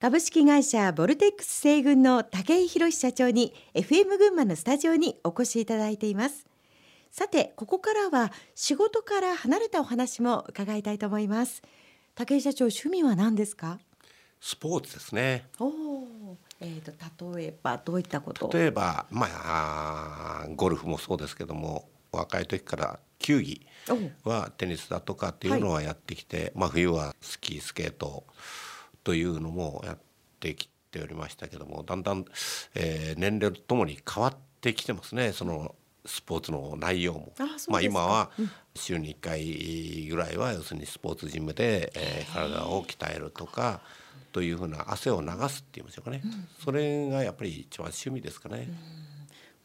株式会社ボルテックス西軍の武井宏社長に FM 群馬のスタジオにお越しいただいています。さてここからは仕事から離れたお話も伺いたいと思います。武井社長趣味は何ですか？スポーツですね。おおえーと、例えばどういったこと？例えば、まあ、ゴルフもそうですけども若い時から球技はテニスだとかっていうのはやってきて、はい、まあ、冬はスキースケートというのもやってきておりましたけどもだんだん、えー、年齢とともに変わってきてますねそのスポーツの内容も。あまあ、今は週に1回ぐらいは要するにスポーツジムで、えー、体を鍛えるとか。というふうな汗を流すって言いましょうかね、うん、それがやっぱり一番趣味ですかね。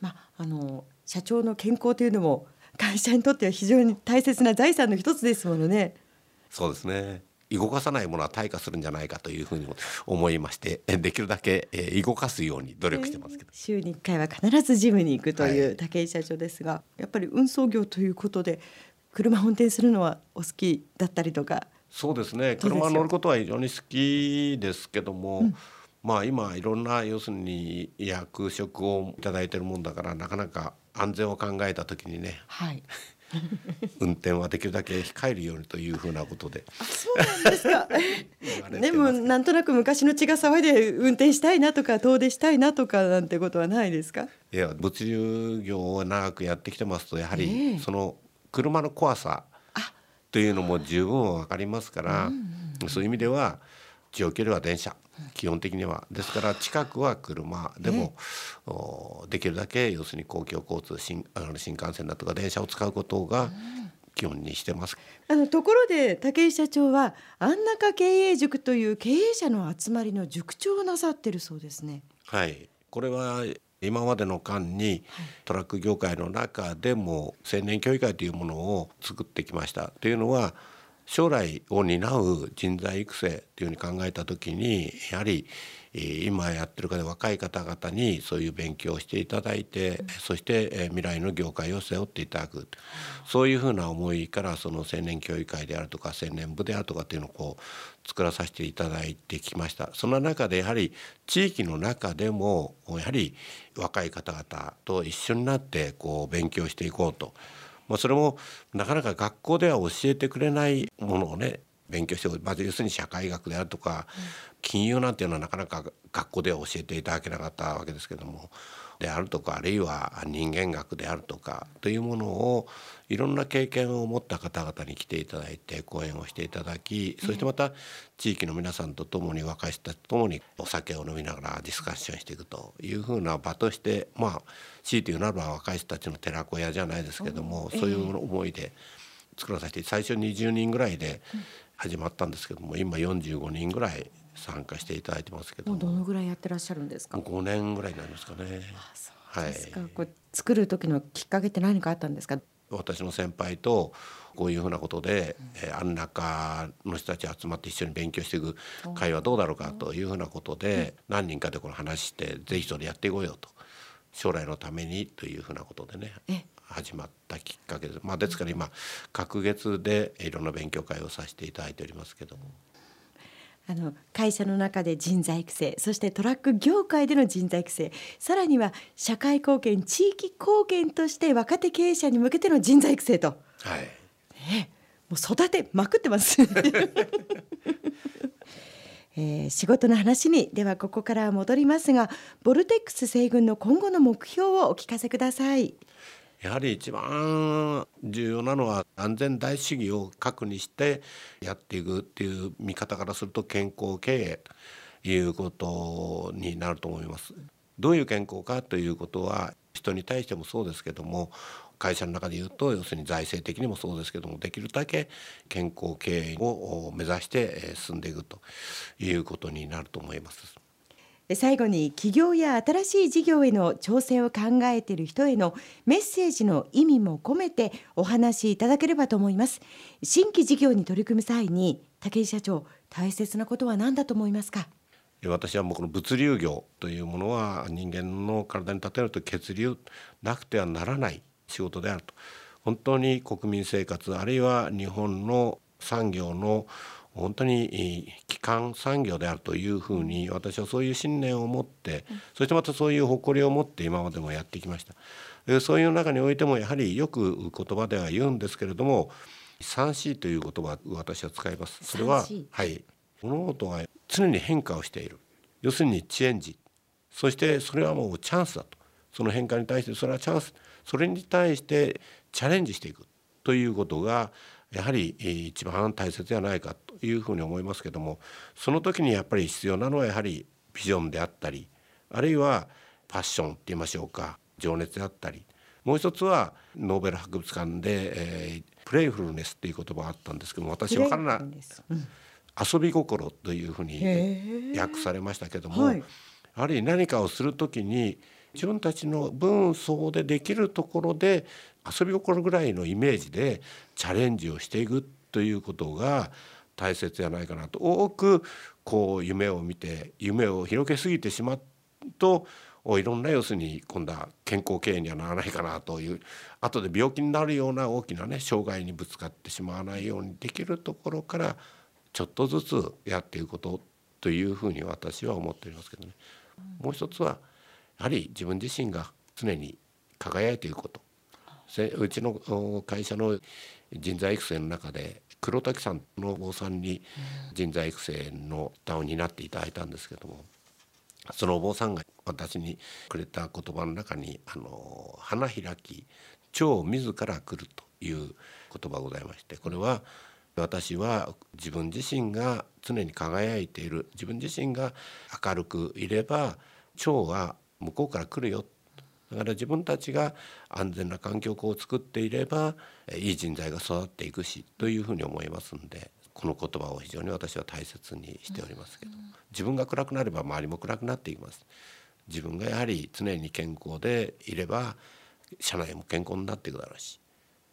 まあ、あの社長の健康というのも会社にとっては非常に大切な財産の一つですものね。そうですね動かさないものは退化するんじゃないかというふうに思いましてできるだけ動かすように努力してますけど、えー、週に1回は必ずジムに行くという武井社長ですが、はい、やっぱり運送業ということで車運転するのはお好きだったりとか？そうですね。車乗ることは非常に好きですけども、うん、まあ今いろんな要するに役職を頂いてるもんだからなかなか安全を考えた時にね、はい、運転はできるだけ控えるようにというふうなことで。あそうなんですか。でもなんとなく昔の血が騒いで運転したいなとか遠出したいなとかなんてことはないですか？いや物流業を長くやってきてますとやはりその車の怖さというのも十分分かりますから、そういう意味では長距離は電車基本的には。ですから近くは車でも、できるだけ要するに公共交通新あの新幹線だとか電車を使うことが基本にしてます。あのところで武井社長は安中経営塾という経営者の集まりの塾長をなさってるそうですね。はい、これは今までの間にトラック業界の中でも青年教育会というものを作ってきました。というのは将来を担う人材育成というふうに考えた時にやはり今やってる方若い方々にそういう勉強をしていただいて、そして未来の業界を背負っていただく、そういうふうな思いからその青年教育会であるとか青年部であるとかっていうのをこう作らさせていただいてきましたその中でやはり地域の中でもやはり若い方々と一緒になってこう勉強していこうと。まあ、それもなかなか学校では教えてくれないものをね勉強してまず要するに社会学であるとか、金融なんていうのはなかなか学校では教えていただけなかったわけですけどもであるとかあるいは人間学であるとかというものをいろんな経験を持った方々に来ていただいて講演をしていただきそしてまた地域の皆さんと共に若い人たちと共にお酒を飲みながらディスカッションしていくというふうな場としてまあ強いて言うならば若い人たちの寺子屋じゃないですけどもそういう思いで作らさせて最初20人ぐらいで始まったんですけども今45人ぐらい参加していただいてますけどどのぐらいやってらっしゃるんですか？5年ぐらいになりますかね。はい、こう作る時のきっかけって何かあったんですか？私の先輩とこういうふうなことで、うん、えー、安中の人たち集まって一緒に勉強していく会はどうだろうかというふうなことで、うん、何人かでこの話してぜひそれやっていこうよと。将来のためにというふうなことでね始まったきっかけです。まあ、ですから今隔月でいろんな勉強会をさせていただいておりますけども。あの会社の中で人材育成そしてトラック業界での人材育成さらには社会貢献地域貢献として若手経営者に向けての人材育成と、はいね、もう育てまくってます えー、仕事の話にではここから戻りますがボルテックス西軍の今後の目標をお聞かせください。やはり一番重要なのは安全大主義を核にしてやっていくっていう見方からすると健康経営ということになると思います。どういう健康かということは人に対してもそうですけども会社の中で言うと要するに財政的にもそうですけどもできるだけ健康経営を目指して進んでいくということになると思います。最後に企業や新しい事業への挑戦を考えている人へのメッセージの意味も込めてお話しいただければと思います。新規事業に取り組む際に武井社長大切なことは何だと思いますか？私はもうこの物流業というものは人間の体に立てると血流なくてはならない仕事であると。本当に国民生活あるいは日本の産業の本当に基幹産業であるというふうに私はそういう信念を持って、そしてまたそういう誇りを持って今までもやってきました。そういう中においてもやはりよく言葉では言うんですけれども 3C という言葉私は使います。それは、はい、物事が常に変化をしている。要するにチェンジ。そしてそれはもうチャンスだと。その変化に対してそれはチャンス。それに対してチャレンジしていく。ということがやはり一番大切ではないかというふうに思いますけどもその時にやっぱり必要なのはやはりビジョンであったりあるいはパッションって言いましょうか情熱であったりもう一つはノーベル博物館で、えー、プレイフルネスっていう言葉があったんですけども私分からない、うん、遊び心というふうに訳されましたけども、はい、やはり何かをする時に自分たちの分相でできるところで遊び心ぐらいのイメージでチャレンジをしていくということが大切じゃないかなと多くこう夢を見て夢を広げすぎてしまうといろんな要するに今度は健康経営にはならないかなという後で病気になるような大きなね障害にぶつかってしまわないようにできるところからちょっとずつやっていくことというふうに私は思っておりますけどね。もう一つはやはり自分自身が常に輝いていくこと。うちの会社の人材育成の中で黒滝さんのお坊さんに人材育成の負担を担っていただいたんですけどもそのお坊さんが私にくれた言葉の中に「あの花開き蝶自ら来る」という言葉がございましてこれは私は自分自身が常に輝いている自分自身が明るくいれば蝶は向こうから来るよ。だから自分たちが安全な環境を作っていればいい人材が育っていくしというふうに思いますんでこの言葉を非常に私は大切にしておりますけど。自分が暗くなれば周りも暗くなっていきます。自分がやはり常に健康でいれば社内も健康になっていくだろうし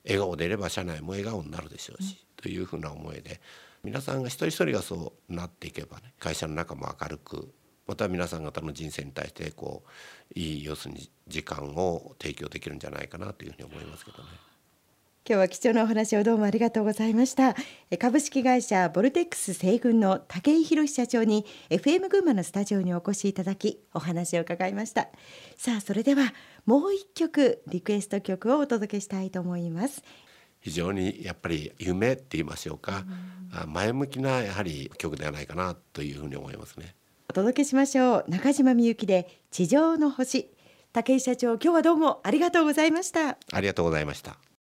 笑顔でいれば社内も笑顔になるでしょうし、というふうな思いで皆さんが一人一人がそうなっていけばね会社の中も明るくまた皆さん方の人生に対してこういい要するに時間を提供できるんじゃないかなというふうに思いますけどね。今日は貴重なお話をどうもありがとうございました。株式会社ボルテックス西軍の武井博社長に FM 群馬のスタジオにお越しいただきお話を伺いました。さあそれではもう一曲リクエスト曲をお届けしたいと思います。非常にやっぱり夢って言いましょうか、うん、前向きなやはり曲ではないかなというふうに思いますねお届けしましょう。中島みゆきで地上の星。武井社長今日はどうもありがとうございました。ありがとうございました。